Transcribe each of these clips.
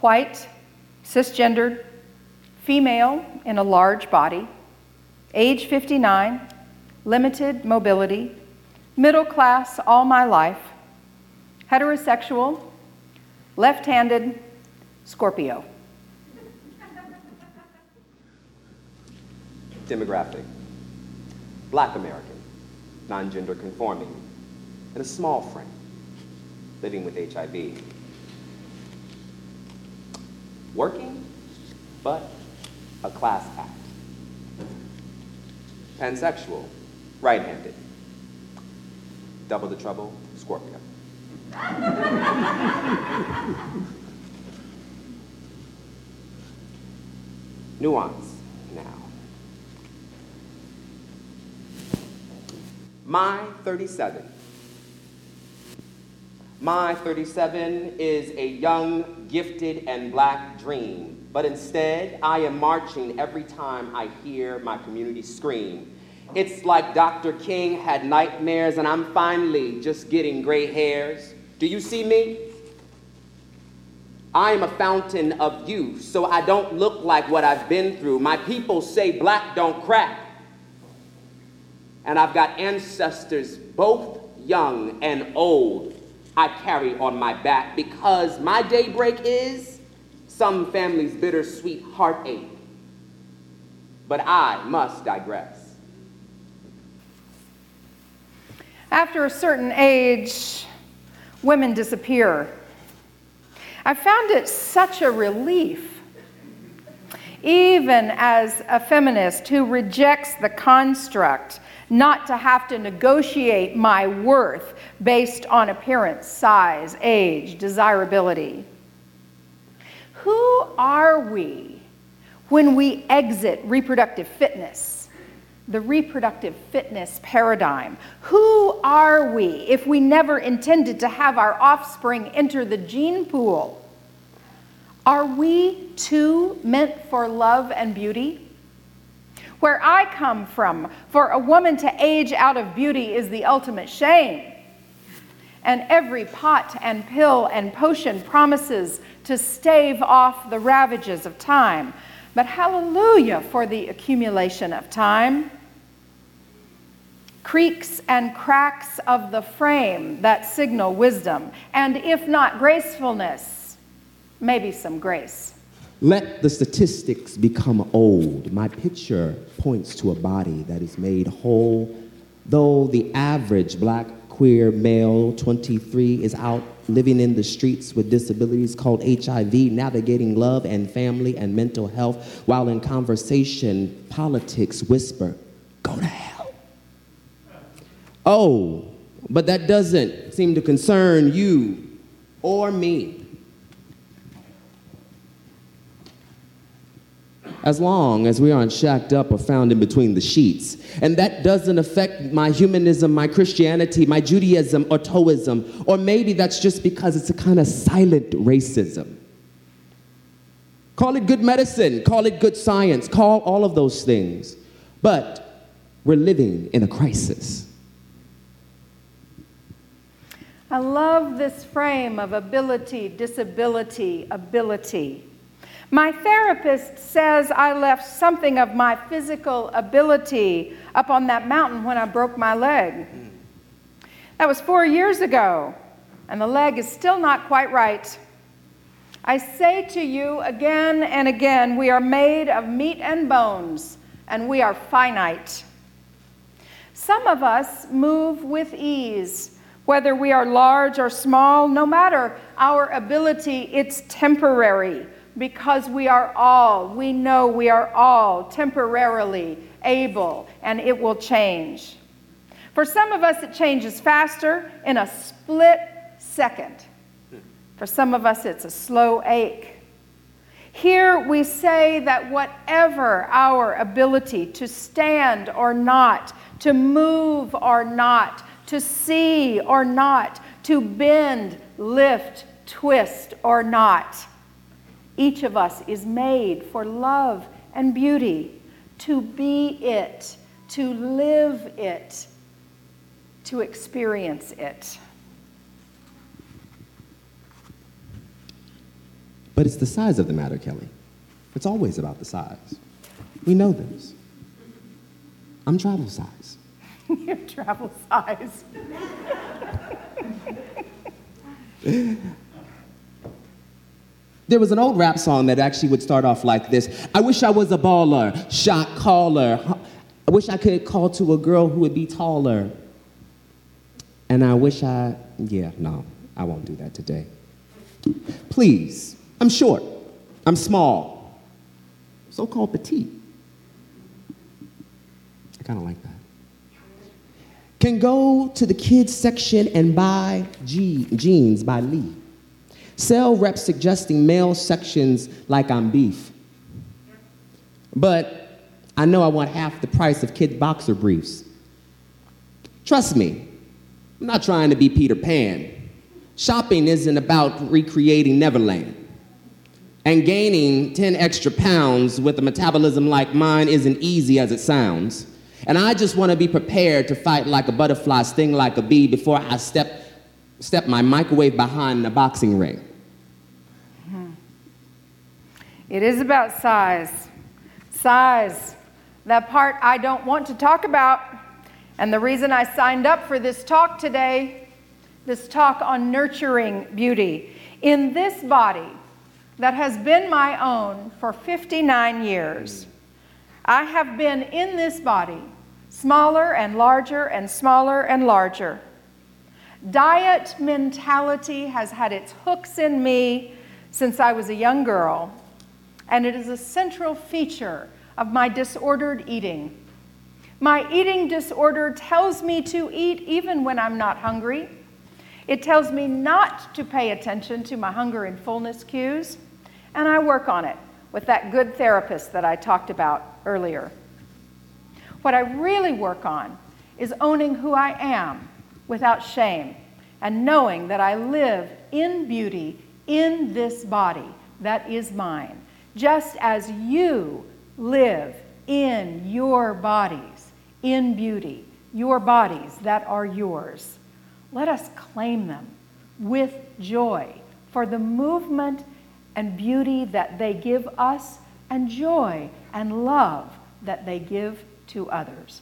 white, cisgendered, female in a large body, age 59, limited mobility, middle class all my life, heterosexual, left handed, Scorpio. Demographic Black American, non gender conforming, in a small frame, living with HIV. Working, but a class act. Pansexual, right handed. Double the trouble, Scorpio. Nuance now. My 37. My 37 is a young, gifted, and black dream, but instead I am marching every time I hear my community scream. It's like Dr. King had nightmares and I'm finally just getting gray hairs. Do you see me? I am a fountain of youth, so I don't look like what I've been through. My people say black don't crack. And I've got ancestors, both young and old, I carry on my back because my daybreak is some family's bittersweet heartache. But I must digress. After a certain age, women disappear. I found it such a relief, even as a feminist who rejects the construct, not to have to negotiate my worth based on appearance, size, age, desirability. Who are we when we exit reproductive fitness? the reproductive fitness paradigm. Who are we if we never intended to have our offspring enter the gene pool? Are we too meant for love and beauty? Where I come from, for a woman to age out of beauty is the ultimate shame. And every pot and pill and potion promises to stave off the ravages of time. But hallelujah for the accumulation of time creaks and cracks of the frame that signal wisdom, and if not gracefulness, maybe some grace. Let the statistics become old. My picture points to a body that is made whole, though the average black queer male, 23, is out living in the streets with disabilities called HIV, navigating love and family and mental health, while in conversation, politics whisper, go to hell. Oh, but that doesn't seem to concern you or me. As long as we aren't shacked up or found in between the sheets. And that doesn't affect my humanism, my Christianity, my Judaism, or Taoism. Or maybe that's just because it's a kind of silent racism. Call it good medicine, call it good science, call all of those things. But we're living in a crisis. I love this frame of ability, disability, ability. My therapist says I left something of my physical ability up on that mountain when I broke my leg. That was four years ago, and the leg is still not quite right. I say to you again and again we are made of meat and bones, and we are finite. Some of us move with ease whether we are large or small, no matter our ability, it's temporary because we are all, we know we are all temporarily able and it will change. For some of us, it changes faster in a split second. For some of us, it's a slow ache Here we say that whatever our ability to stand or not, to move or not, to see or not, to bend, lift, twist or not, each of us is made for love and beauty, to be it, to live it, to experience it. But it's the size of the matter, Kelli. It's always about the size. We know this. I'm travel size. You're travel size. There was an old rap song that actually would start off like this I wish I was a baller, shot caller. I wish I could call to a girl who would be taller. And I wish I, yeah, no, I won't do that today. Please, I'm short. I'm small. So called petite. I kind of like that. Can go to the kids section and buy G- jeans by Lee. Sell reps suggesting male sections like I'm beef. But I know I want half the price of kid boxer briefs. Trust me, I'm not trying to be Peter Pan. Shopping isn't about recreating Neverland. And gaining 10 extra pounds with a metabolism like mine isn't easy as it sounds. And I just want to be prepared to fight like a butterfly, sting like a bee before I step, step my microwave behind the boxing ring. It is about size. Size. That part I don't want to talk about. And the reason I signed up for this talk today, this talk on nurturing beauty, in this body, that has been my own for 59 years. I have been in this body, smaller and larger and smaller and larger. Diet mentality has had its hooks in me since I was a young girl, and it is a central feature of my disordered eating. My eating disorder tells me to eat even when I'm not hungry. It tells me not to pay attention to my hunger and fullness cues and I work on it with that good therapist that I talked about earlier. What I really work on is owning who I am without shame and knowing that I live in beauty in this body that is mine, just as you live in your bodies in beauty, your bodies that are yours. Let us claim them with joy for the movement and beauty that they give us, and joy and love that they give to others,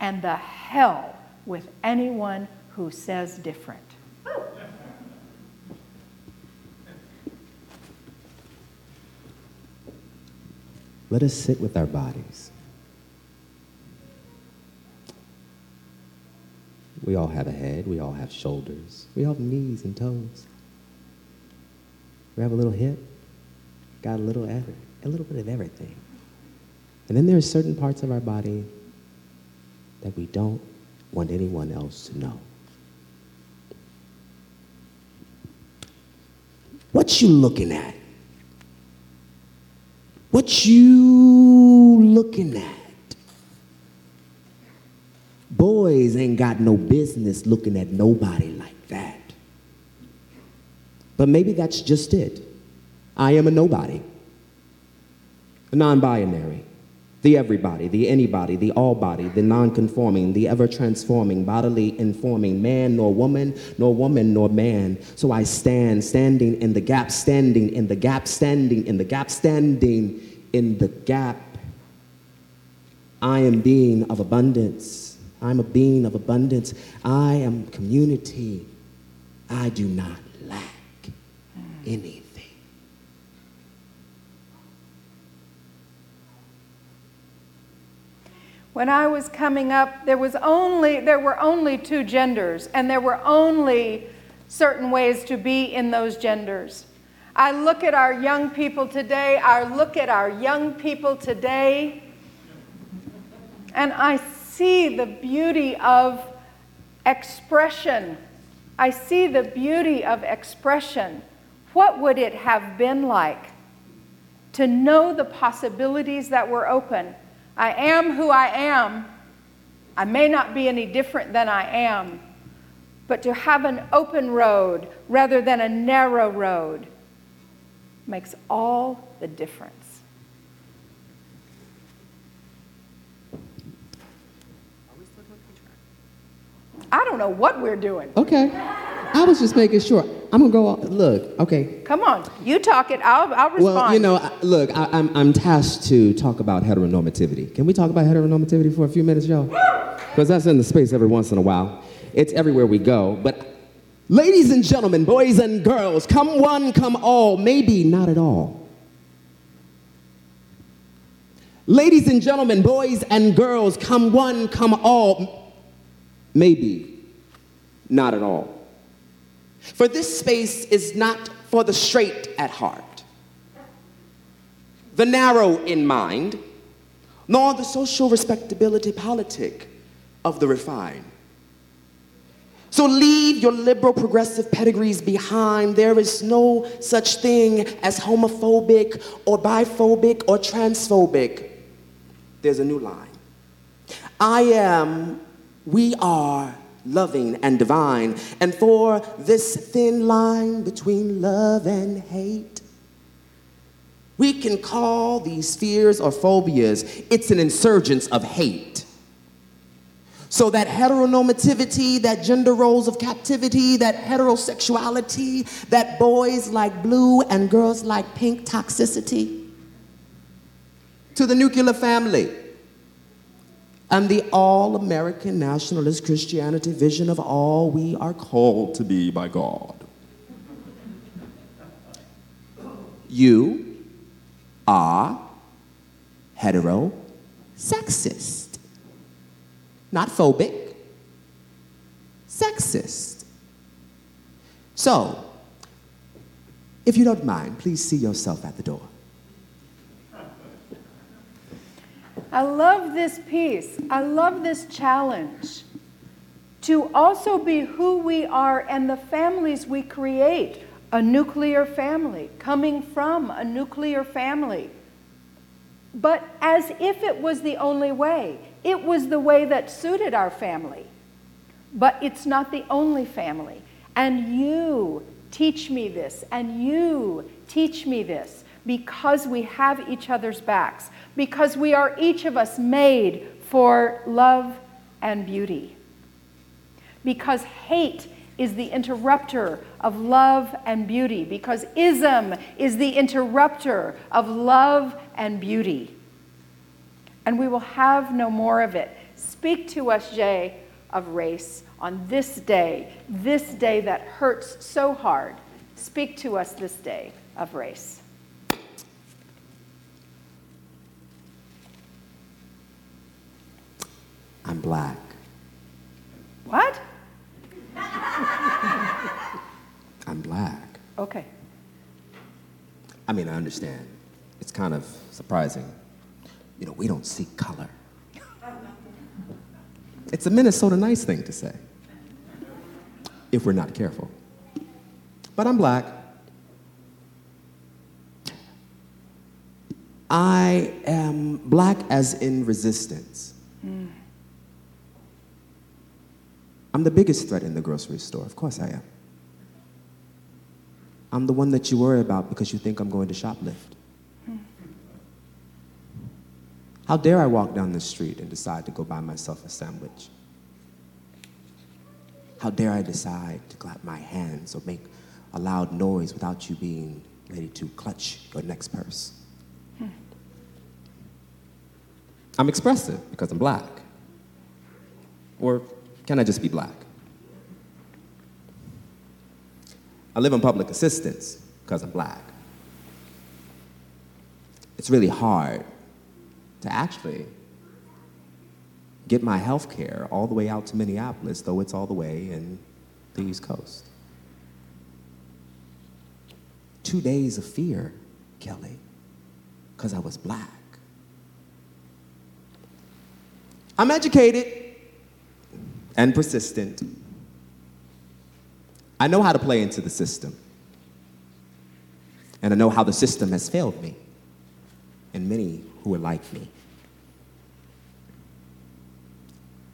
and the hell with anyone who says different. Let us sit with our bodies. We all have a head, we all have shoulders, we all have knees and toes. We have a little hip, got a little every, a little bit of everything. And then there are certain parts of our body that we don't want anyone else to know. What you looking at? What you looking at? Boys ain't got no business looking at nobody like that. But maybe that's just it. I am a nobody, a non binary, the everybody, the anybody, the all body, the non conforming, the ever transforming, bodily informing, man nor woman, nor woman nor man. So I stand, standing in the gap, standing in the gap, standing in the gap, standing in the gap. I am being of abundance. I'm a being of abundance. I am community. I do not lack mm. anything. When I was coming up, there was only there were only two genders, and there were only certain ways to be in those genders. I look at our young people today, I look at our young people today, and I see the beauty of expression. I see the beauty of expression. What would it have been like to know the possibilities that were open. I am who I am. I may not be any different than I am, but to have an open road rather than a narrow road makes all the difference. I don't know what we're doing. Okay. I was just making sure. I'm gonna go. Look, okay. Come on, you talk it. I'll, I'll respond. Well, you know, look, I, I'm, I'm tasked to talk about heteronormativity. Can we talk about heteronormativity for a few minutes, y'all? Because that's in the space every once in a while. It's everywhere we go. But, ladies and gentlemen, boys and girls, come one, come all, maybe not at all. Ladies and gentlemen, boys and girls, come one, come all, maybe not at all. For this space is not for the straight at heart, the narrow in mind, nor the social respectability politic of the refined. So leave your liberal progressive pedigrees behind. There is no such thing as homophobic or biphobic or transphobic. There's a new line. I am, we are loving and divine. And for this thin line between love and hate, we can call these fears or phobias, it's an insurgence of hate. So that heteronormativity, that gender roles of captivity, that heterosexuality, that boys like blue and girls like pink toxicity, to the nuclear family and the all American nationalist Christianity vision of all we are called to be by God. You are heterosexist, not phobic, sexist. So, if you don't mind, please see yourself at the door. I love this piece. I love this challenge to also be who we are and the families we create. A nuclear family, coming from a nuclear family. But as if it was the only way, it was the way that suited our family. But it's not the only family. And you teach me this, and you teach me this because we have each other's backs, because we are each of us made for love and beauty. Because hate is the interrupter of love and beauty, because ism is the interrupter of love and beauty. And we will have no more of it. Speak to us, Jé, of race on this day, this day that hurts so hard. Speak to us this day of race. I'm black. What? I'm black. Okay. I mean, I understand. It's kind of surprising. You know, we don't see color. It's a Minnesota nice thing to say, if we're not careful. But I'm black. I am black as in resistance. I'm the biggest threat in the grocery store. Of course I am. I'm the one that you worry about because you think I'm going to shoplift. How dare I walk down the street and decide to go buy myself a sandwich? How dare I decide to clap my hands or make a loud noise without you being ready to clutch your next purse? I'm expressive because I'm black. Or can I just be black? I live on public assistance because I'm black. It's really hard to actually get my health care all the way out to Minneapolis, though it's all the way in the East Coast. Two days of fear, Kelli, because I was black. I'm educated and persistent. I know how to play into the system. And I know how the system has failed me. and many who are like me.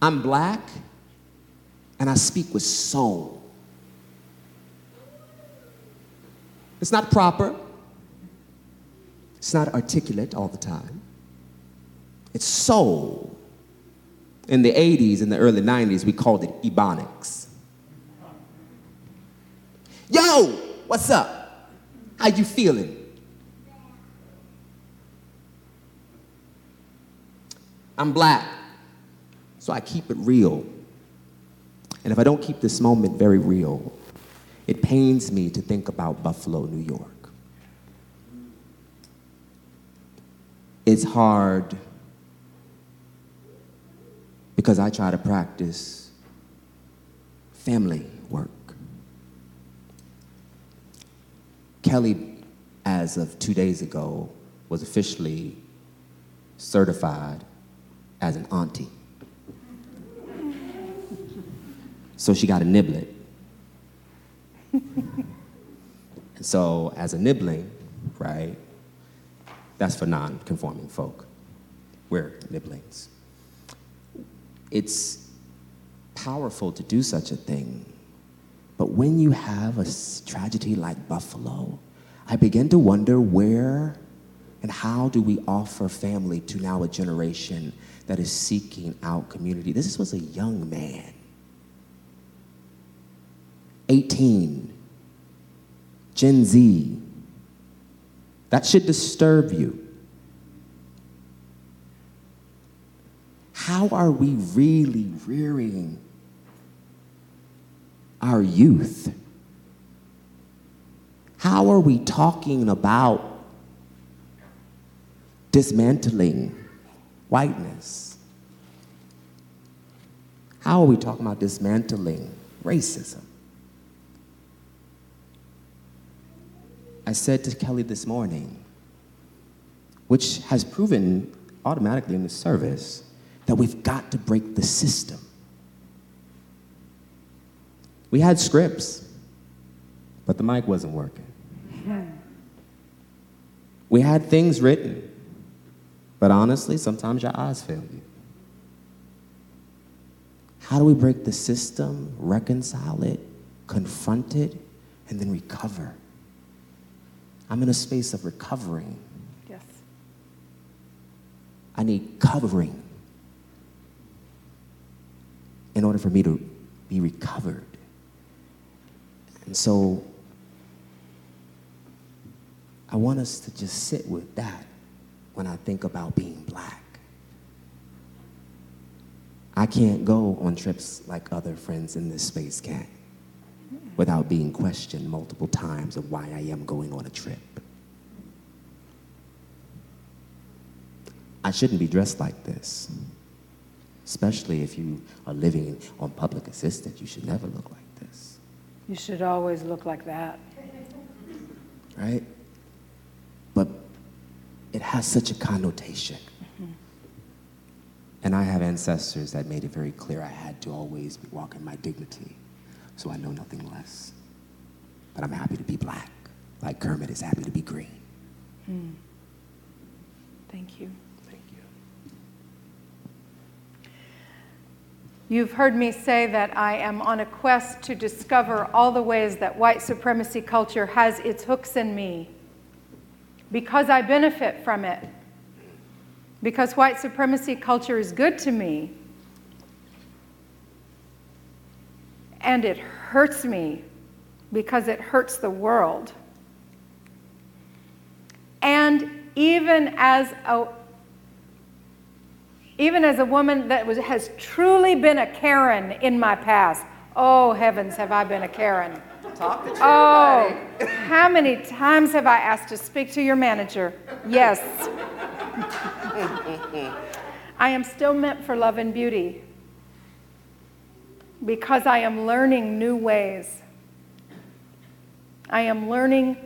I'm black and I speak with soul. It's not proper, it's not articulate all the time. It's soul. In the 80s, in the early 90s, we called it ebonics. Yo, what's up? How you feeling? I'm black, so I keep it real. And if I don't keep this moment very real, it pains me to think about Buffalo, New York. It's hard because I try to practice family work. Kelli, as of two days ago, was officially certified as an auntie. So she got a niblet. and so, as a nibbling, right, that's for non conforming folk. We're nibblings. It's powerful to do such a thing. But when you have a tragedy like Buffalo, I begin to wonder where and how do we offer family to now a generation that is seeking out community? This was a young man 18, Gen Z. That should disturb you. How are we really rearing our youth? How are we talking about dismantling whiteness? How are we talking about dismantling racism? I said to Kelli this morning, which has proven automatically in the service, that we've got to break the system. We had scripts, but the mic wasn't working. We had things written, but honestly, sometimes your eyes fail you. How do we break the system, reconcile it, confront it, and then recover? I'm in a space of recovering. Yes. I need covering in order for me to be recovered. And so I want us to just sit with that when I think about being black. I can't go on trips like other friends in this space can without being questioned multiple times of why I am going on a trip. I shouldn't be dressed like this, especially if you are living on public assistance. You should never look like this. You should always look like that. Right? But it has such a connotation. Mm-hmm. And I have ancestors that made it very clear I had to always walk in my dignity so I know nothing less. But I'm happy to be black, like Kermit is happy to be green. Mm. Thank you. Thank you. You've heard me say that I am on a quest to discover all the ways that white supremacy culture has its hooks in me because I benefit from it. Because white supremacy culture is good to me. And it hurts me because it hurts the world. And even as a even as a woman that was, has truly been a Karen in my past, oh heavens, have I been a Karen? Talk to Oh, how many times have I asked to speak to your manager? Yes. I am still meant for love and beauty because I am learning new ways. I am learning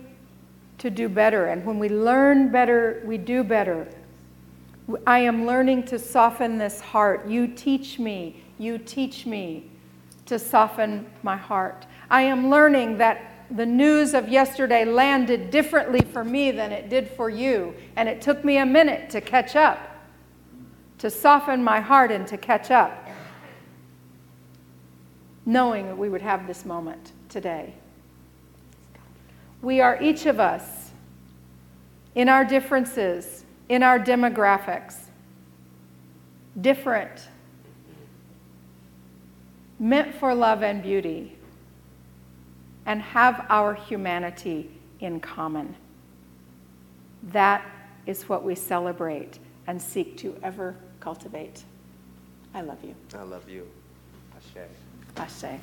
to do better. And when we learn better, we do better. I am learning to soften this heart. You teach me, you teach me to soften my heart. I am learning that the news of yesterday landed differently for me than it did for you. And it took me a minute to catch up, to soften my heart and to catch up, knowing that we would have this moment today. We are each of us, in our differences, in our demographics, different, meant for love and beauty, and have our humanity in common. That is what we celebrate and seek to ever cultivate. I love you. I love you. Ashe. Ashe.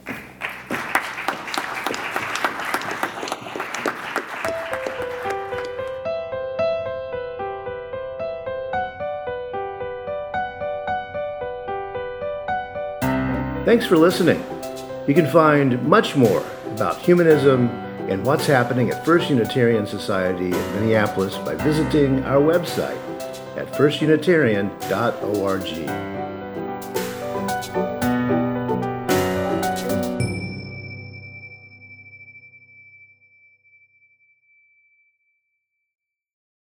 Thanks for listening. You can find much more about humanism and what's happening at First Unitarian Society in Minneapolis by visiting our website at firstunitarian.org.